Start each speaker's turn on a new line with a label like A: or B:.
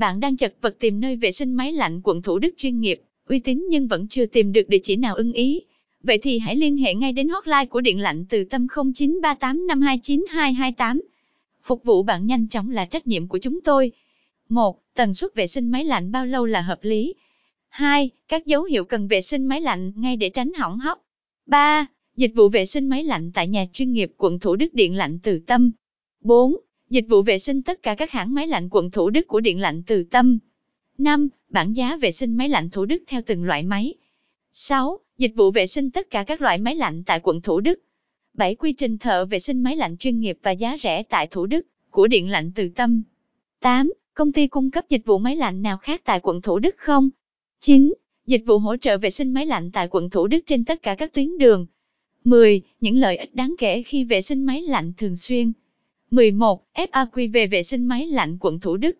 A: Bạn đang chật vật tìm nơi vệ sinh máy lạnh quận Thủ Đức chuyên nghiệp, uy tín nhưng vẫn chưa tìm được địa chỉ nào ưng ý. Vậy thì hãy liên hệ ngay đến hotline của Điện lạnh Từ Tâm 0938529228. Phục vụ bạn nhanh chóng là trách nhiệm của chúng tôi. 1. Tần suất vệ sinh máy lạnh bao lâu là hợp lý? 2. Các dấu hiệu cần vệ sinh máy lạnh ngay để tránh hỏng hóc. 3. Dịch vụ vệ sinh máy lạnh tại nhà chuyên nghiệp quận Thủ Đức Điện lạnh Từ Tâm. 4. Dịch vụ vệ sinh tất cả các hãng máy lạnh quận Thủ Đức của Điện lạnh Từ Tâm. 5. Bảng giá vệ sinh máy lạnh Thủ Đức theo từng loại máy. 6. Dịch vụ vệ sinh tất cả các loại máy lạnh tại quận Thủ Đức. 7. Quy trình thợ vệ sinh máy lạnh chuyên nghiệp và giá rẻ tại Thủ Đức của Điện lạnh Từ Tâm. 8. Công ty cung cấp dịch vụ máy lạnh nào khác tại quận Thủ Đức không? 9. Dịch vụ hỗ trợ vệ sinh máy lạnh tại quận Thủ Đức trên tất cả các tuyến đường. 10. Những lợi ích đáng kể khi vệ sinh máy lạnh thường xuyên. 11. FAQ về vệ sinh máy lạnh quận Thủ Đức.